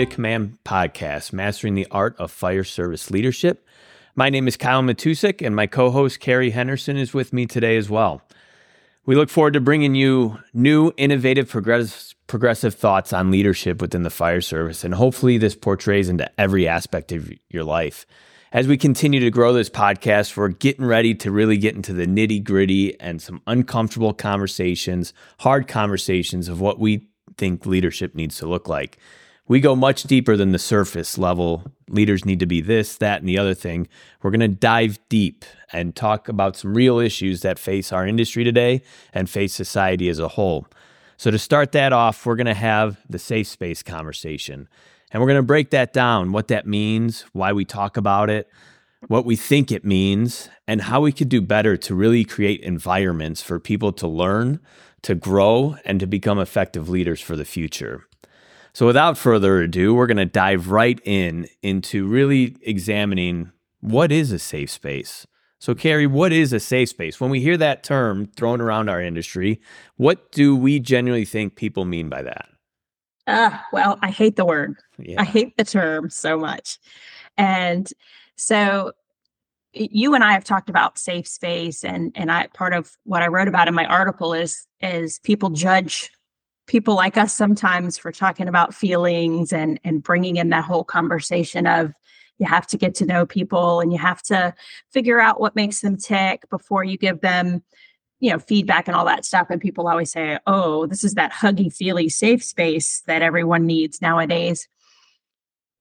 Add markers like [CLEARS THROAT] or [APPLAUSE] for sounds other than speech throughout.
Of Command podcast, Mastering the Art of Fire Service Leadership. My name is Kyle Matusik, and my co host, Carrie Henderson, is with me today as well. We look forward to bringing you new, innovative, progressive, progressive thoughts on leadership within the fire service, and hopefully, this portrays into every aspect of your life. As we continue to grow this podcast, we're getting ready to really get into the nitty gritty and some uncomfortable conversations, hard conversations of what we think leadership needs to look like. We go much deeper than the surface level. Leaders need to be this, that, and the other thing. We're going to dive deep and talk about some real issues that face our industry today and face society as a whole. So, to start that off, we're going to have the safe space conversation. And we're going to break that down what that means, why we talk about it, what we think it means, and how we could do better to really create environments for people to learn, to grow, and to become effective leaders for the future. So, without further ado, we're going to dive right in into really examining what is a safe space. So, Carrie, what is a safe space? When we hear that term thrown around our industry, what do we genuinely think people mean by that? Uh, well, I hate the word. Yeah. I hate the term so much. And so you and I have talked about safe space and and I part of what I wrote about in my article is is people judge people like us sometimes for talking about feelings and and bringing in that whole conversation of you have to get to know people and you have to figure out what makes them tick before you give them you know feedback and all that stuff. And people always say oh this is that huggy feely safe space that everyone needs nowadays.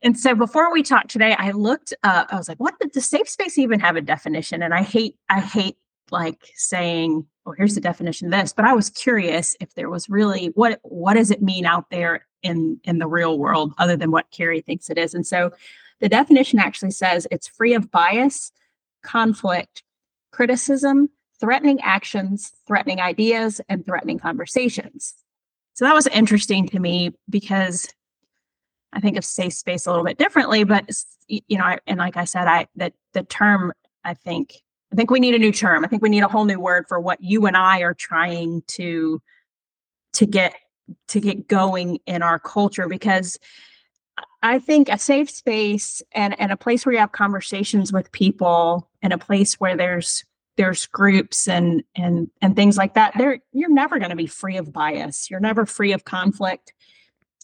And so before we talked today i looked up i was like what? Did the safe space even have a definition? And i hate i hate like saying oh here's the definition of this but i was curious if there was really what what does it mean out there in in the real world other than what carrie thinks it is and so the definition actually says it's free of bias conflict criticism threatening actions, threatening ideas, and threatening conversations. So that was interesting to me because I think of safe space a little bit differently, but you know, and like I said, I that the term I think I think we need a new term. I think we need a whole new word for what you and I are trying to to get to get going in our culture because I think a safe space and, and a place where you have conversations with people and a place where there's there's groups and and and things like that there you're never going to be free of bias you're never free of conflict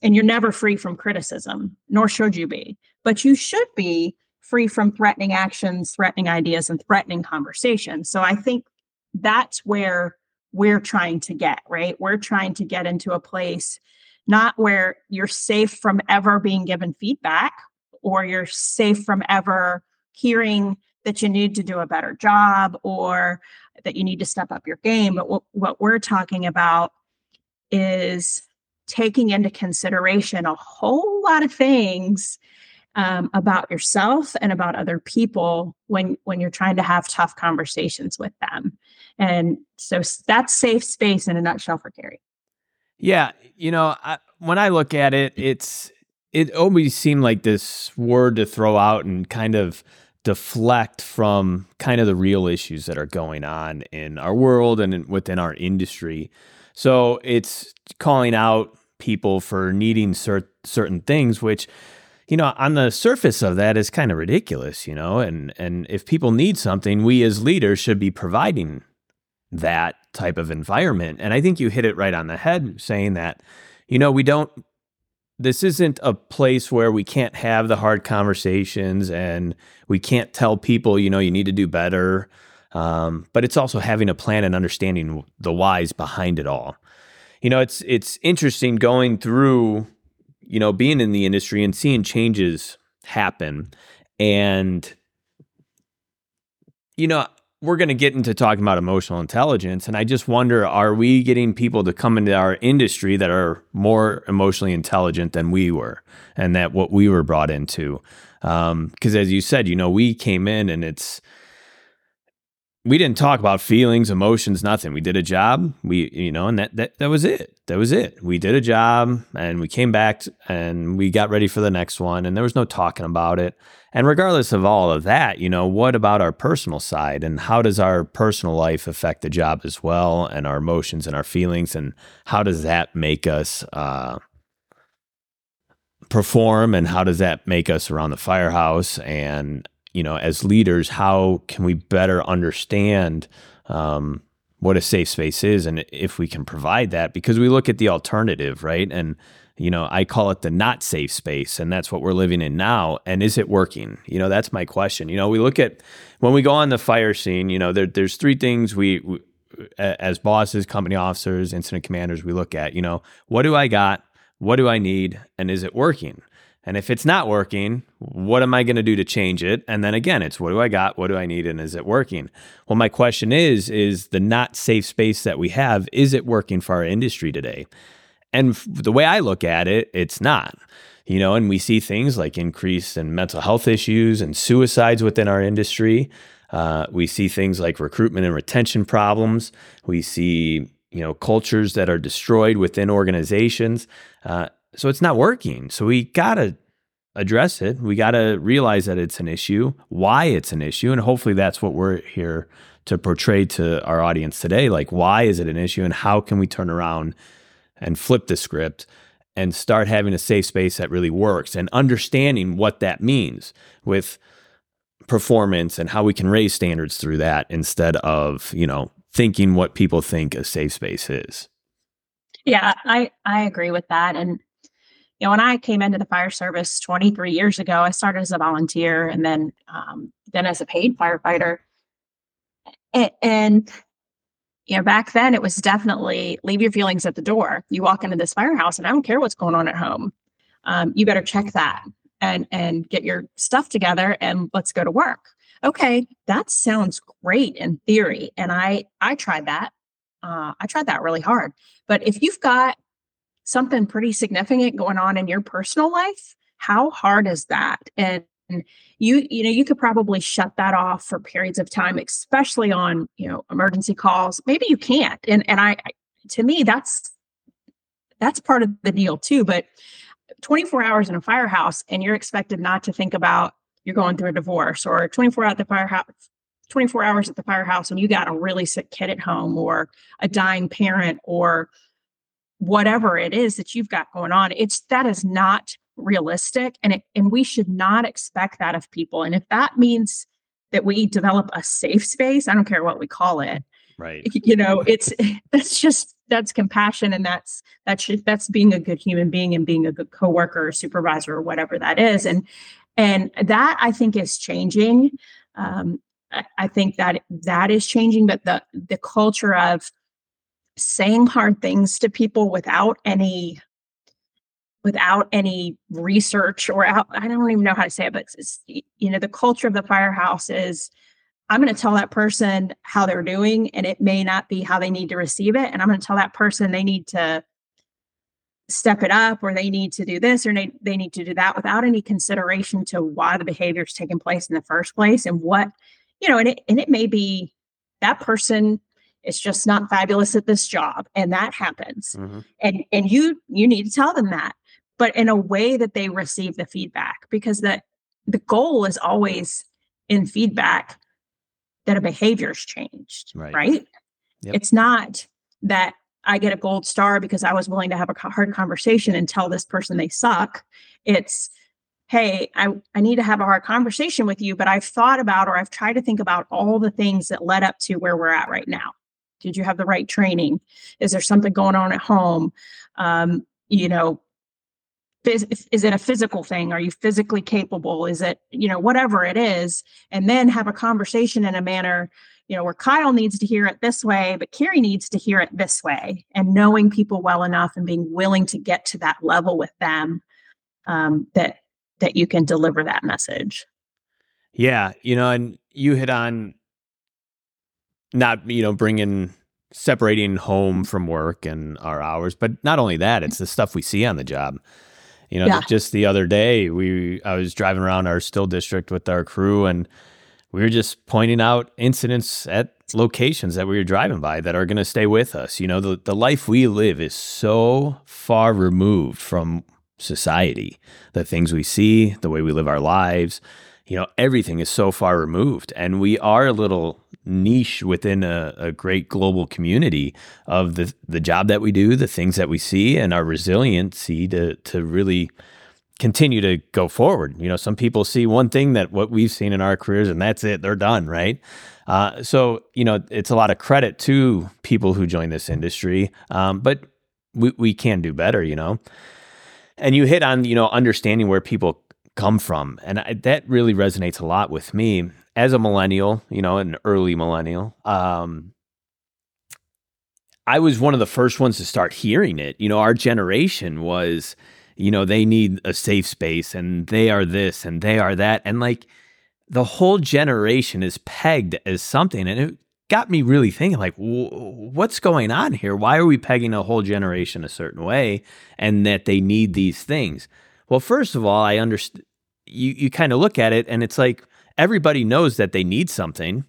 and you're never free from criticism nor should you be but you should be free from threatening actions threatening ideas and threatening conversations so i think that's where we're trying to get right we're trying to get into a place not where you're safe from ever being given feedback or you're safe from ever hearing that you need to do a better job or that you need to step up your game. But what, what we're talking about is taking into consideration a whole lot of things um, about yourself and about other people when when you're trying to have tough conversations with them and so that's safe space in a nutshell for Carrie. Yeah, you know, I, when I look at it, it's it always seemed like this word to throw out and kind of deflect from kind of the real issues that are going on in our world and in, within our industry. So it's calling out people for needing cert- certain things, which you know on the surface of that is kind of ridiculous, you know. And and if people need something, we as leaders should be providing that type of environment. And I think you hit it right on the head, saying that you know we don't this isn't a place where we can't have the hard conversations and we can't tell people, you know, you need to do better. Um, but it's also having a plan and understanding the whys behind it all. You know, it's it's interesting going through, you know, being in the industry and seeing changes happen. And you know, we're going to get into talking about emotional intelligence. And I just wonder are we getting people to come into our industry that are more emotionally intelligent than we were and that what we were brought into? Because um, as you said, you know, we came in and it's, we didn't talk about feelings, emotions, nothing. We did a job. We, you know, and that, that that was it. That was it. We did a job and we came back and we got ready for the next one and there was no talking about it. And regardless of all of that, you know, what about our personal side and how does our personal life affect the job as well and our emotions and our feelings and how does that make us uh, perform and how does that make us around the firehouse and you know as leaders how can we better understand um, what a safe space is and if we can provide that? Because we look at the alternative right? And you know i call it the not safe space and that's what we're living in now. And is it working? You know that's my question. You know we look at when we go on the fire scene you know there, there's three things we, we as bosses company officers incident commanders we look at you know what do i got? What do i need? And is it working and if it's not working, what am I going to do to change it? And then again, it's what do I got? What do I need? And is it working? Well, my question is, is the not safe space that we have, is it working for our industry today? And the way I look at it, it's not. You know, and we see things like increase in mental health issues and suicides within our industry. Uh, we see things like recruitment and retention problems. We see, you know, cultures that are destroyed within organizations. Uh, so it's not working. So we got to address it. We got to realize that it's an issue, why it's an issue. And hopefully that's what we're here to portray to our audience today. Like, why is it an issue and how can we turn around and flip the script and start having a safe space that really works and understanding what that means with performance and how we can raise standards through that instead of, you know, thinking what people think a safe space is. Yeah, I I agree with that and you know, when I came into the fire service 23 years ago, I started as a volunteer and then um, then as a paid firefighter. And, and you know, back then it was definitely leave your feelings at the door. You walk into this firehouse, and I don't care what's going on at home. Um, you better check that and and get your stuff together and let's go to work. Okay, that sounds great in theory, and I I tried that. Uh, I tried that really hard. But if you've got something pretty significant going on in your personal life, how hard is that? And you you know you could probably shut that off for periods of time especially on you know emergency calls maybe you can't and and i to me that's that's part of the deal too but 24 hours in a firehouse and you're expected not to think about you're going through a divorce or 24 at the firehouse 24 hours at the firehouse and you got a really sick kid at home or a dying parent or whatever it is that you've got going on it's that is not realistic and it, and we should not expect that of people and if that means that we develop a safe space i don't care what we call it right. you know it's [LAUGHS] that's just that's compassion and that's that's that's being a good human being and being a good coworker or supervisor or whatever that is and and that i think is changing um, I, I think that that is changing but the the culture of saying hard things to people without any without any research or out, I don't even know how to say it, but you know, the culture of the firehouse is I'm going to tell that person how they're doing, and it may not be how they need to receive it. And I'm going to tell that person they need to step it up or they need to do this or they, they need to do that without any consideration to why the behavior is taking place in the first place and what, you know, and it, and it may be that person it's just not fabulous at this job and that happens mm-hmm. and and you you need to tell them that but in a way that they receive the feedback because the the goal is always in feedback that a behavior has changed right, right? Yep. it's not that i get a gold star because i was willing to have a hard conversation and tell this person they suck it's hey I, I need to have a hard conversation with you but i've thought about or i've tried to think about all the things that led up to where we're at right now did you have the right training? Is there something going on at home? Um, you know, is, it a physical thing? Are you physically capable? Is it, you know, whatever it is? And then have a conversation in a manner, you know, where Kyle needs to hear it this way, but Carrie needs to hear it this way. And knowing people well enough and being willing to get to that level with them um, that that you can deliver that message. Yeah, you know, and you hit on not you know bringing separating home from work and our hours but not only that it's the stuff we see on the job. You know yeah. just the other day we i was driving around our still district with our crew and we were just pointing out incidents at locations that we were driving by that are going to stay with us. You know the, the life we live is so far removed from society. The things we see the way we live our lives you know everything is so far removed and we are a little niche within a, a, great global community of the the job that we do, the things that we see, and our resiliency to to really continue to go forward. You know, some people see one thing that what we've seen in our careers, and that's it; they're done, right? Uh, so you know, it's a lot of credit to people who join this industry, um, but we we can do better. You know, and you hit on you know understanding where people come from, and I, that really resonates a lot with me as a millennial. You know, an early millennial. Um, I was one of the first ones to start hearing it. You know, our generation was you know, they need a safe space and they are this and they are that. And like the whole generation is pegged as something. And it got me really thinking, like, what's going on here? Why are we pegging a whole generation a certain way and that they need these things? Well, first of all, I understand you, you kind of look at it and it's like everybody knows that they need something.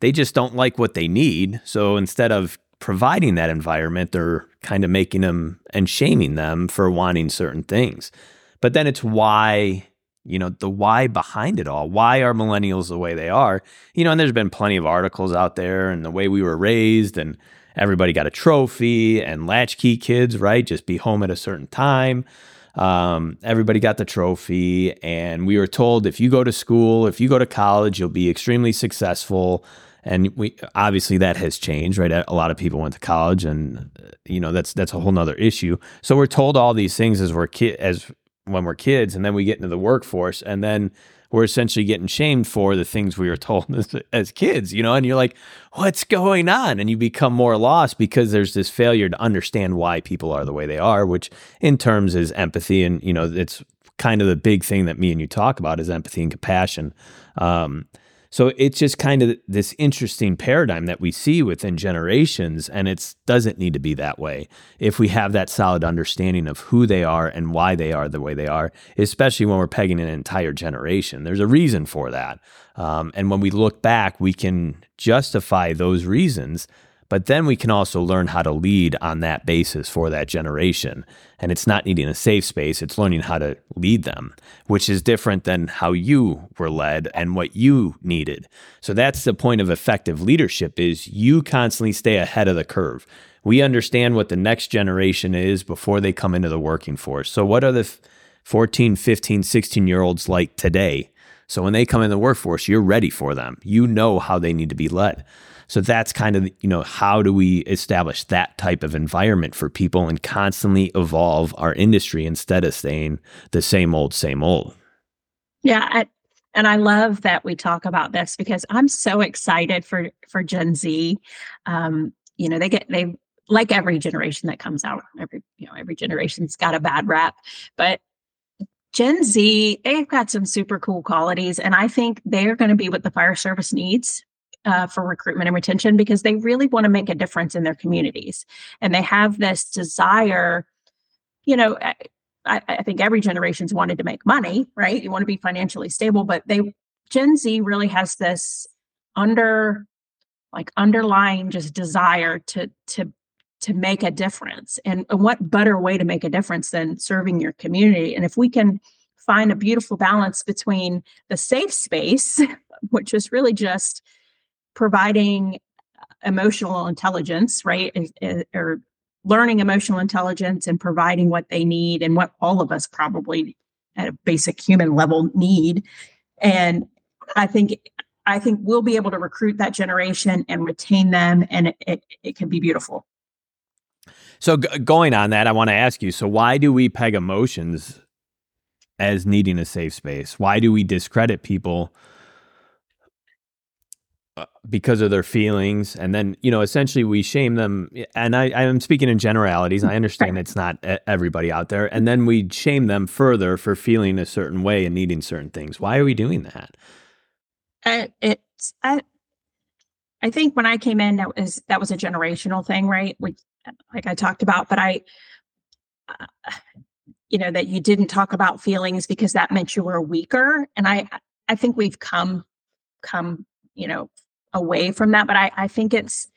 They just don't like what they need. So instead of providing that environment, they're kind of making them and shaming them for wanting certain things. But then it's why, you know, the why behind it all. Why are millennials the way they are? You know, and there's been plenty of articles out there and the way we were raised and everybody got a trophy and latchkey kids, right? Just be home at a certain time. Um, everybody got the trophy, and we were told if you go to school, if you go to college, you'll be extremely successful. And we obviously that has changed right? A lot of people went to college and uh, you know that's that's a whole nother issue. So we're told all these things as we're ki- as when we're kids and then we get into the workforce and then we're essentially getting shamed for the things we were told [LAUGHS] as, as kids you know? And you're like what's going on? And you become more lost because there's this failure to understand why people are the way they are which in terms is empathy. And you know it's kind of the big thing that me and you talk about is empathy and compassion. Um, so it's just kind of this interesting paradigm that we see within generations, and it doesn't need to be that way. If we have that solid understanding of who they are and why they are the way they are, especially when we're pegging an entire generation, there's a reason for that. Um, and when we look back, we can justify those reasons but then we can also learn how to lead on that basis for that generation. And it's not needing a safe space, it's learning how to lead them, which is different than how you were led and what you needed. So that's the point of effective leadership is you constantly stay ahead of the curve. We understand what the next generation is before they come into the working force. So what are the 14, 15, 16 year olds like today? So when they come in the workforce, you're ready for them. You know how they need to be led. So that's kind of, you know, how do we establish that type of environment for people and constantly evolve our industry instead of staying the same old, same old? Yeah. I, and I love that we talk about this because I'm so excited for for Gen Z. Um, you know, they get they like every generation that comes out. Every you know, every generation's got a bad rap, but Gen Z, they've got some super cool qualities, and I think they are going to be what the fire service needs uh, for recruitment and retention because they really want to make a difference in their communities. And they have this desire you know I, I think every generation's wanted to make money right? You want to be financially stable but they gen z really has this under like underlying just desire to to to make a difference. And, and what better way to make a difference than serving your community? And if we can find a beautiful balance between the safe space [LAUGHS] which is really just providing emotional intelligence, right? Or learning emotional intelligence and providing what they need and what all of us probably at a basic human level need. And I think I think we'll be able to recruit that generation and retain them, and it, it, it can be beautiful. So, g- going on that, I want to ask you so, why do we peg emotions as needing a safe space? Why do we discredit people because of their feelings. And then you know essentially we shame them. And i i'm speaking in generalities. I understand it's not everybody out there. And then we shame them further for feeling a certain way and needing certain things. Why are we doing that? Uh, it's i i think when i came in that was that was a generational thing right? Which like i talked about but i uh, you know that you didn't talk about feelings because that meant you were weaker. And i i think we've come come you know away from that. But I, I think it's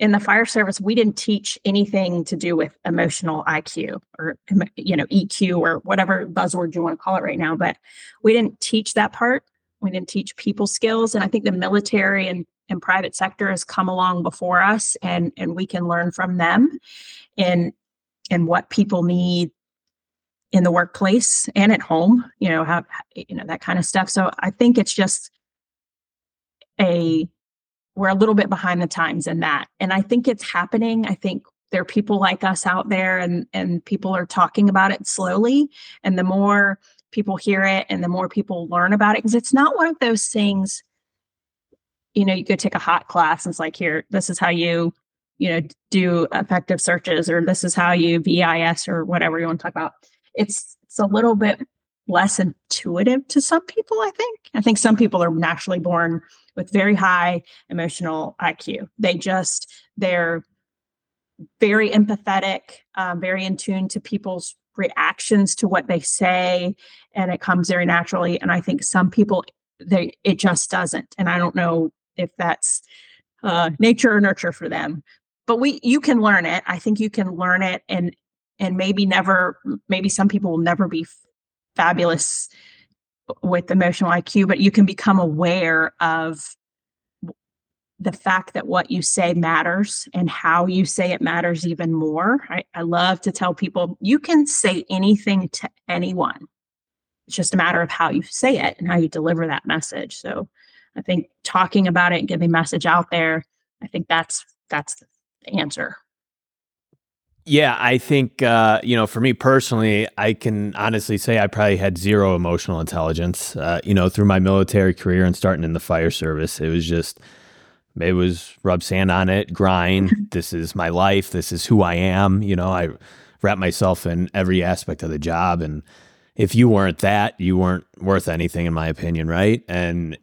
in the fire service, we didn't teach anything to do with emotional IQ or you know EQ or whatever buzzword you want to call it right now. But we didn't teach that part. We didn't teach people skills, and I think the military and and private sector has come along before us, and and we can learn from them, and and what people need in the workplace and at home, you know, how you know that kind of stuff. So I think it's just a we're a little bit behind the times in that. And I think it's happening. I think there are people like us out there and and people are talking about it slowly and the more people hear it and the more people learn about it because it's not one of those things you know you could take a hot class and it's like here this is how you you know do effective searches or this is how you vis or whatever you want to talk about it's it's a little bit less intuitive to some people i think i think some people are naturally born with very high emotional iq they just they're very empathetic, um, very in tune to people's reactions to what they say, and it comes very naturally. And I think some people, they it just doesn't. And I don't know if that's uh, nature or nurture for them. But we, you can learn it. I think you can learn it, and and maybe never, maybe some people will never be fabulous with emotional IQ, but you can become aware of the fact that what you say matters and how you say it matters even more. I, I, love to tell people you can say anything to anyone. It's just a matter of how you say it and how you deliver that message. So I think talking about it, getting the message out there, I think that's that's the answer. Yeah, I think uh, you know, for me personally, I can honestly say I probably had zero emotional intelligence. Uh, you know, through my military career and starting in the fire service, it was just it was rub sand on it, grind. [LAUGHS] this is my life. This is who I am. You know, I wrap myself in every aspect of the job. And if you weren't that, you weren't worth anything, in my opinion, right? And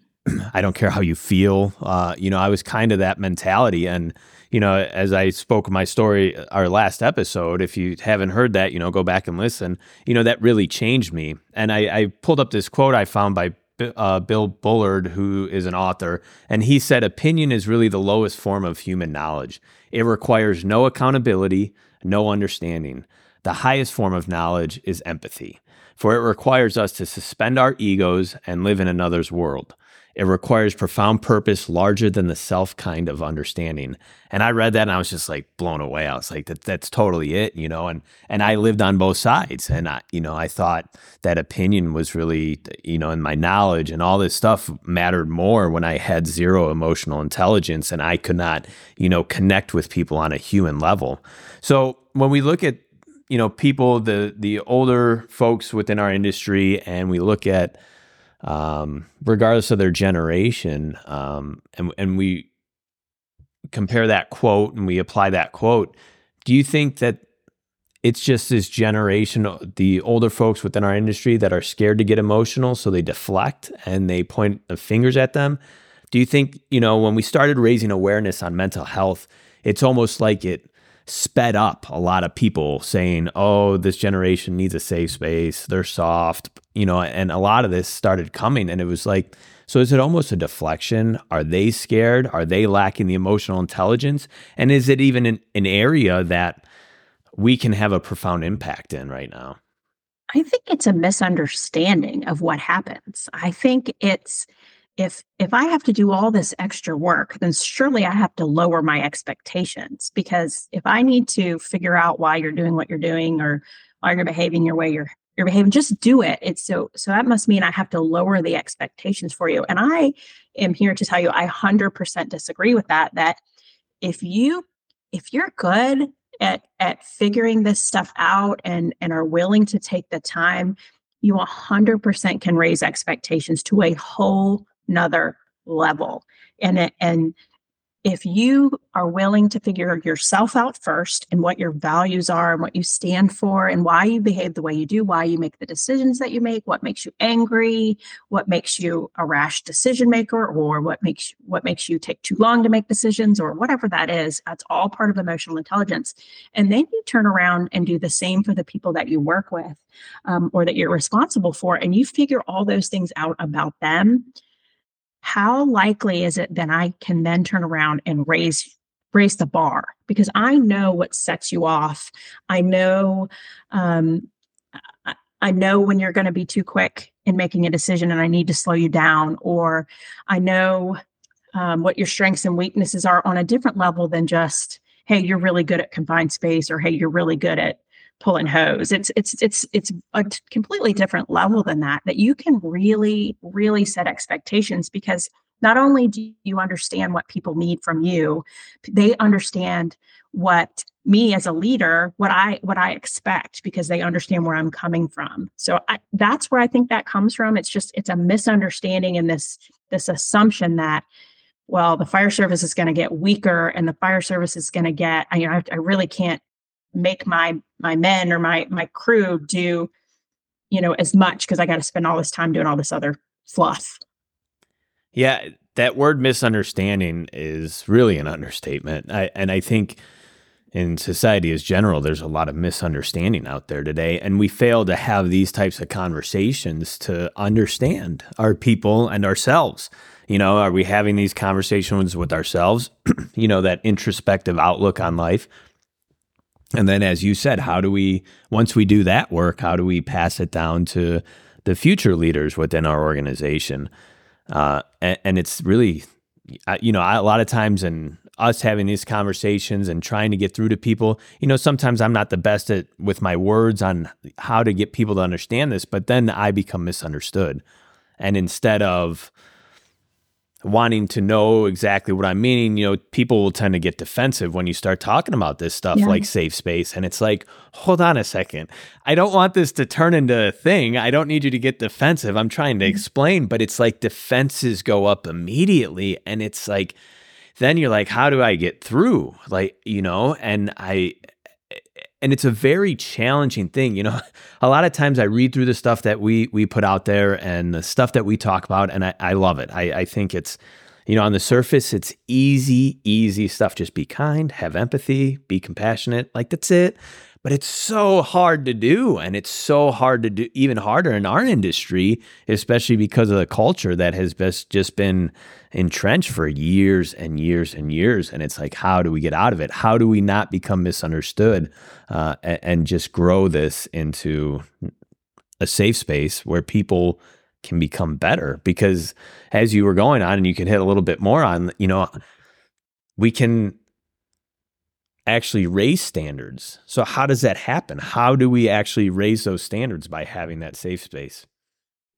I don't care how you feel. Uh, you know, I was kind of that mentality. And, you know, as I spoke my story, our last episode, if you haven't heard that, you know, go back and listen. You know, that really changed me. And I, I pulled up this quote I found by uh, Bill Bullard, who is an author, and he said opinion is really the lowest form of human knowledge. It requires no accountability, no understanding. The highest form of knowledge is empathy, for it requires us to suspend our egos and live in another's world. It requires profound purpose larger than the self kind of understanding. And I read that and I was just like blown away. I was like, that, that's totally it, you know, and, and I lived on both sides. And I, you know, I thought that opinion was really, you know, and my knowledge and all this stuff mattered more when I had zero emotional intelligence and I could not, you know, connect with people on a human level. So when we look at, you know, people, the, the older folks within our industry, and we look at, um, regardless of their generation. Um, and, and we compare that quote and we apply that quote. Do you think that it's just this generation, the older folks within our industry that are scared to get emotional, so they deflect and they point the fingers at them? Do you think, you know, when we started raising awareness on mental health, it's almost like it sped up a lot of people saying, "Oh, this generation needs a safe space. They're soft," you know, and a lot of this started coming and it was like so is it almost a deflection? Are they scared? Are they lacking the emotional intelligence? And is it even an, an area that we can have a profound impact in right now? I think it's a misunderstanding of what happens. I think it's if if i have to do all this extra work then surely i have to lower my expectations because if i need to figure out why you're doing what you're doing or why you're behaving your way you're you're behaving just do it. It's so so that must mean i have to lower the expectations for you. And i am here to tell you i 100% disagree with that that if you if you're good at at figuring this stuff out and and are willing to take the time you 100% can raise expectations to a whole another level. And and if you are willing to figure yourself out first and what your values are and what you stand for and why you behave the way you do, why you make the decisions that you make, what makes you angry, what makes you a rash decision maker, or what makes what makes you take too long to make decisions, or whatever that is, that's all part of emotional intelligence. And then you turn around and do the same for the people that you work with um, or that you're responsible for, and you figure all those things out about them how likely is it that I can then turn around and raise raise the bar because I know what sets you off. I know um, I know when you're going to be too quick in making a decision and I need to slow you down, or I know um, what your strengths and weaknesses are on a different level than just, hey, you're really good at confined space, or hey, you're really good at pulling hose. It's it's it's it's a completely different level than that. That you can really really set expectations because not only do you understand what people need from you, they understand what me as a leader what i what i expect because they understand where i'm coming from so I, that's where i think that comes from it's just it's a misunderstanding and this this assumption that well the fire service is going to get weaker and the fire service is going to get I, you know, I, I really can't make my my men or my my crew do you know as much because i got to spend all this time doing all this other fluff yeah that word misunderstanding is really an understatement I, and i think in society as general, there's a lot of misunderstanding out there today. And we fail to have these types of conversations to understand our people and ourselves. You know, are we having these conversations with ourselves? [CLEARS THROAT] you know, that introspective outlook on life. And then, as you said, how do we, once we do that work, how do we pass it down to the future leaders within our organization? Uh, and, and it's really, you know, a lot of times in us having these conversations and trying to get through to people. You know, sometimes I'm not the best at with my words on how to get people to understand this, but then I become misunderstood. And instead of wanting to know exactly what I'm meaning, you know, people will tend to get defensive when you start talking about this stuff yeah. like safe space. And it's like, hold on a second. I don't want this to turn into a thing. I don't need you to get defensive. I'm trying to mm-hmm. explain, but it's like defenses go up immediately. And it's like, then you're like, how do I get through? Like, you know, and I, and it's a very challenging thing. You know, [LAUGHS] a lot of times I read through the stuff that we we put out there and the stuff that we talk about, and I, I love it. I, I think it's, you know, on the surface, it's easy, easy stuff. Just be kind, have empathy, be compassionate. Like that's it. But it's so hard to do. And it's so hard to do, even harder in our industry, especially because of the culture that has best just been entrenched for years and years and years. And it's like, how do we get out of it? How do we not become misunderstood uh, and, and just grow this into a safe space where people can become better? Because as you were going on, and you can hit a little bit more on, you know, we can actually raise standards. So, how does that happen? How do we actually raise those standards by having that safe space?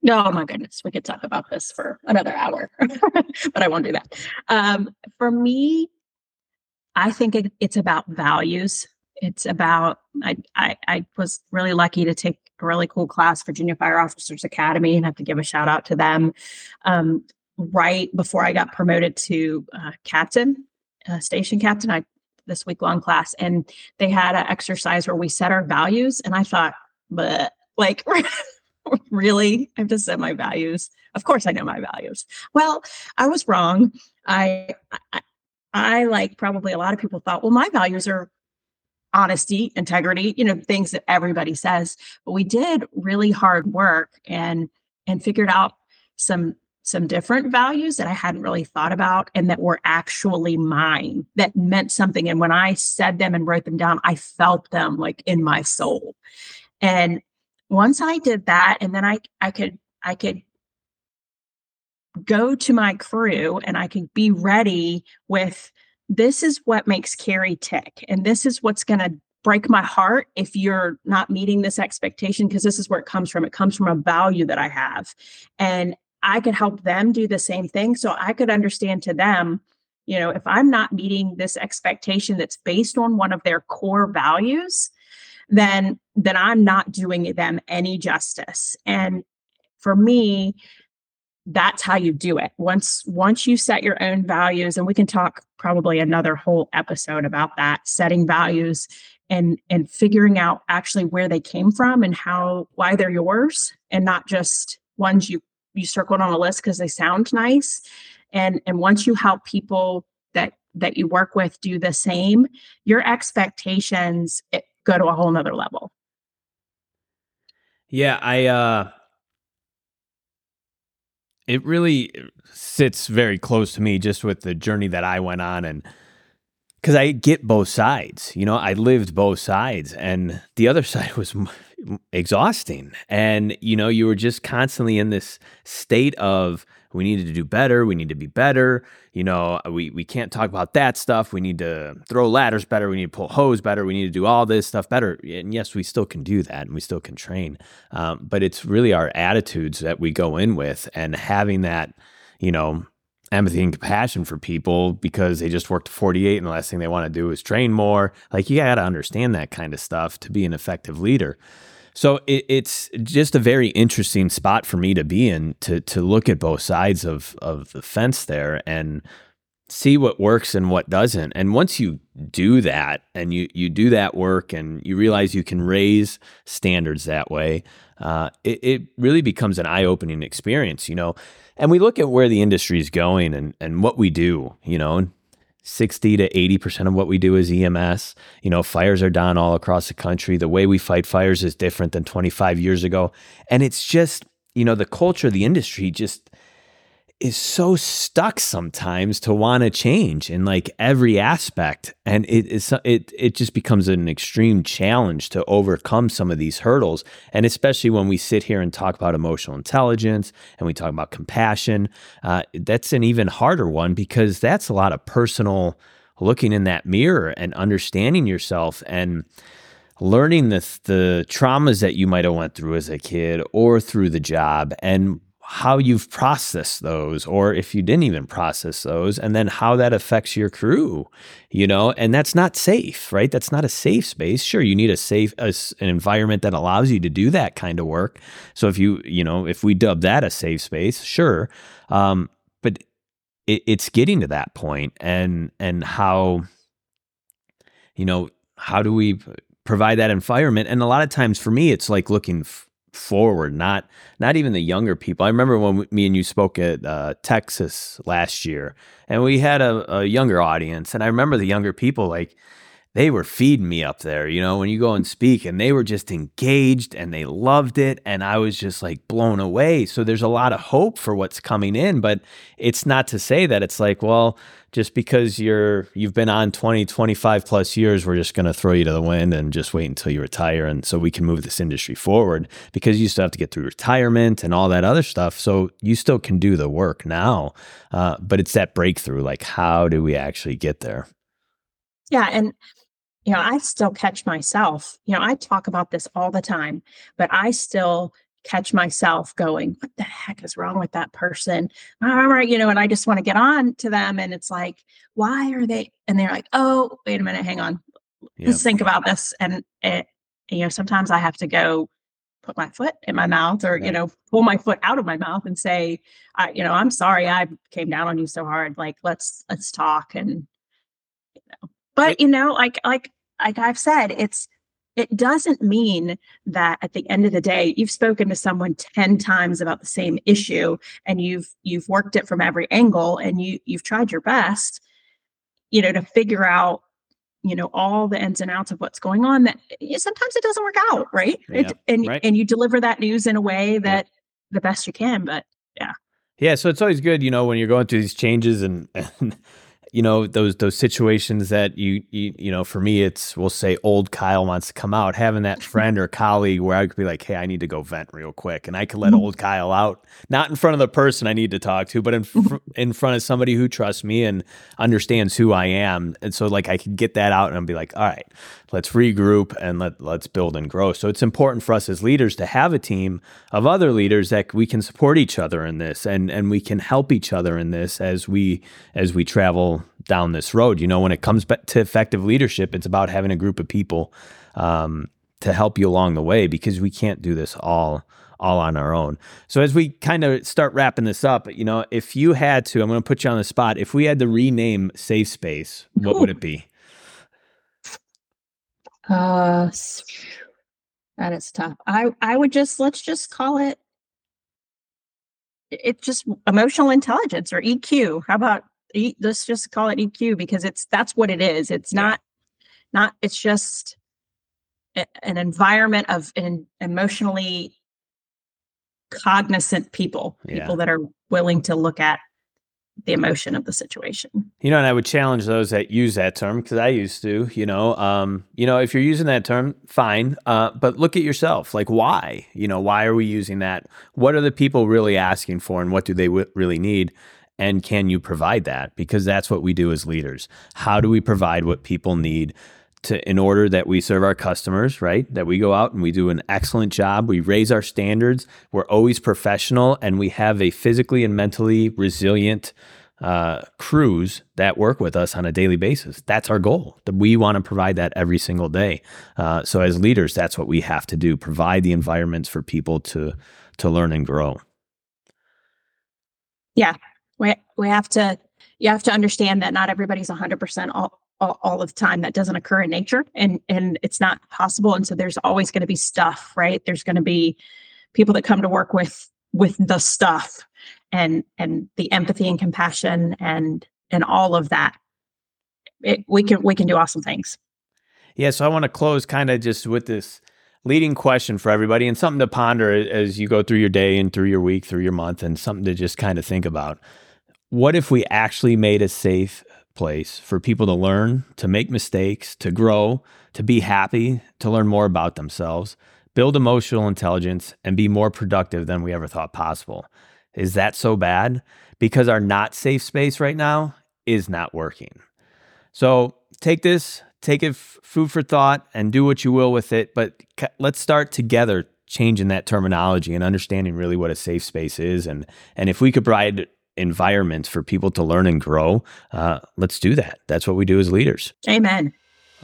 Oh my goodness, we could talk about this for another hour, [LAUGHS] but I won't do that. Um, for me, I think it, it's about values. It's about I, I, I was really lucky to take a really cool class, Virginia Fire Officers Academy, and I have to give a shout out to them. Um, right before I got promoted to uh, captain, uh, station captain, I this week long class, and they had an exercise where we set our values, and I thought, but like [LAUGHS] really? I have to set my values. Of course I know my values. Well, I was wrong. I, I, I like probably a lot of people thought, well, my values are honesty, integrity, you know, things that everybody says. But we did really hard work and and figured out some some different values that I hadn't really thought about and that were actually mine that meant something. And when I said them and wrote them down, I felt them like in my soul. And once I did that, and then I I could I could go to my crew and I could be ready with this is what makes Carrie tick, and this is what's going to break my heart if you're not meeting this expectation because this is where it comes from. It comes from a value that I have, and I could help them do the same thing. So I could understand to them, you know, if I'm not meeting this expectation that's based on one of their core values, then then I'm not doing them any justice. And for me, that's how you do it. Once once you set your own values, and we can talk probably another whole episode about that, setting values and and figuring out actually where they came from and how why they're yours and not just ones you you circled on a list because they sound nice. And and once you help people that that you work with do the same, your expectations go to a whole nother level. Yeah, I uh it really sits very close to me just with the journey that I went on and cuz I get both sides. You know, I lived both sides and the other [LAUGHS] side was exhausting. And, you know, you were just constantly in this state of, we needed to do better. We need to be better. You know, we, we can't talk about that stuff. We need to throw ladders better. We need to pull hose better. We need to do all this stuff better. And yes, we still can do that and we still can train. Um, but it's really our attitudes that we go in with and having that, you know, empathy and compassion for people because they just worked 48 and the last thing they want to do is train more. Like you got to understand that kind of stuff to be an effective leader. So it, it's just a very interesting spot for me to be in to to look at both sides of of the fence there and see what works and what doesn't. And once you do that and you you do that work and you realize you can raise standards that way, uh, it, it really becomes an eye opening experience. You know, and we look at where the industry is going and, and what we do, you know, 60 to 80% of what we do is EMS. You know, fires are down all across the country. The way we fight fires is different than 25 years ago. And it's just, you know, the culture of the industry just is so stuck sometimes to want to change in like every aspect and it is it it just becomes an extreme challenge to overcome some of these hurdles and especially when we sit here and talk about emotional intelligence and we talk about compassion uh, that's an even harder one because that's a lot of personal looking in that mirror and understanding yourself and learning the the traumas that you might have went through as a kid or through the job and how you've processed those or if you didn't even process those and then how that affects your crew you know? And that's not safe right? That's not a safe space. Sure you need a safe a, an environment that allows you to do that kind of work. So if you you know if we dub that a safe space sure. Um, but it, it's getting to that point and and how you know how do we provide that environment? And a lot of times for me it's like looking f- forward not not even the younger people. I remember when me and you spoke at uh, texas last year and we had a, a, younger audience and i remember the younger people like they were feeding me up there you know when you go and speak and they were just engaged and they loved it and i was just like blown away. So there's a lot of hope for what's coming in but it's not to say that it's like well just because you're you've been on 20 25 plus years we're just going to throw you to the wind and just wait until you retire and so we can move this industry forward because you still have to get through retirement and all that other stuff so you still can do the work now uh, but it's that breakthrough like how do we actually get there? Yeah and you know i still catch myself you know i talk about this all the time but i still catch myself going, what the heck is wrong with that person? All right, you know, and I just want to get on to them. And it's like, why are they? And they're like, oh, wait a minute, hang on. Yep. Let's think about this. And it, you know, sometimes I have to go put my foot in my mouth or, right. you know, pull my foot out of my mouth and say, I, you know, I'm sorry I came down on you so hard. Like, let's, let's talk. And, but, you know, like, like, like I've said, it's, it doesn't mean that at the end of the day you've spoken to someone 10 times about the same issue and you've you've worked it from every angle and you you've tried your best you know to figure out you know all the ins and outs of what's going on that eh, sometimes it doesn't work out right yeah, it, and right. and you deliver that news in a way that yeah. the best you can but yeah yeah so it's always good you know when you're going through these changes and, [LAUGHS] and you know those those situations that you, you you know for me it's we'll say old Kyle wants to come out having that [LAUGHS] friend or colleague where I could be like hey I need to go vent real quick and I could let mm-hmm. old Kyle out not in front of the person I need to talk to but in fr- mm-hmm. in front of somebody who trusts me and understands who I am and so like I could get that out and I'll be like all right let's regroup and let let's build and grow so it's important for us as leaders to have a team of other leaders that we can support each other in this and and we can help each other in this as we as we travel down this road. You know, when it comes to effective leadership, it's about having a group of people um, to help you along the way because we can't do this all all on our own. So as we kind of start wrapping this up, you know, if you had to, I'm going to put you on the spot. If we had to rename Safe Space, what Ooh. would it be? [LAUGHS] Uh, that is tough. I I would just let's just call it. It's just emotional intelligence or EQ. How about let's just call it EQ because it's that's what it is. It's yeah. not not it's just a, an environment of an emotionally cognizant people, yeah. people that are willing to look at the emotion of the situation. You know, and I would challenge those that use that term because I used to. You know, um, you know, if you're using that term, fine, uh, but look at yourself. Like, why? You know, why are we using that? What are the people really asking for, and what do they w- really need? And can you provide that? Because that's what we do as leaders. How do we provide what people need? to in order that we serve our customers, right? That we go out and we do an excellent job. We raise our standards. We're always professional, and we have a physically and mentally resilient uh, crews that work with us on a daily basis. That's our goal. That we want to provide that every single day. Uh, so as leaders, that's what we have to do: provide the environments for people to to learn and grow. Yeah, we we have to. You have to understand that not everybody's 100% all, all, all of the time. That doesn't occur in nature and and it's not possible and so there's always going to be stuff right? There's going to be people that come to work with with the stuff and and the empathy and compassion and and all of that. It, we can we can do awesome things. Yeah so i want to close kind of just with this leading question for everybody and something to ponder as you go through your day and through your week through your month and something to just kind of think about what if we actually made a safe place for people to learn, to make mistakes, to grow, to be happy, to learn more about themselves, build emotional intelligence, and be more productive than we ever thought possible. Is that so bad? Because our not safe space right now is not working. So take this, take it f- food for thought, and do what you will with it. But let's start together changing that terminology and understanding really what a safe space is. And, and if we could provide environment for people to learn and grow, uh, let's do that. That's what we do as leaders. Amen.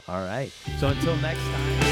All right. So until next time.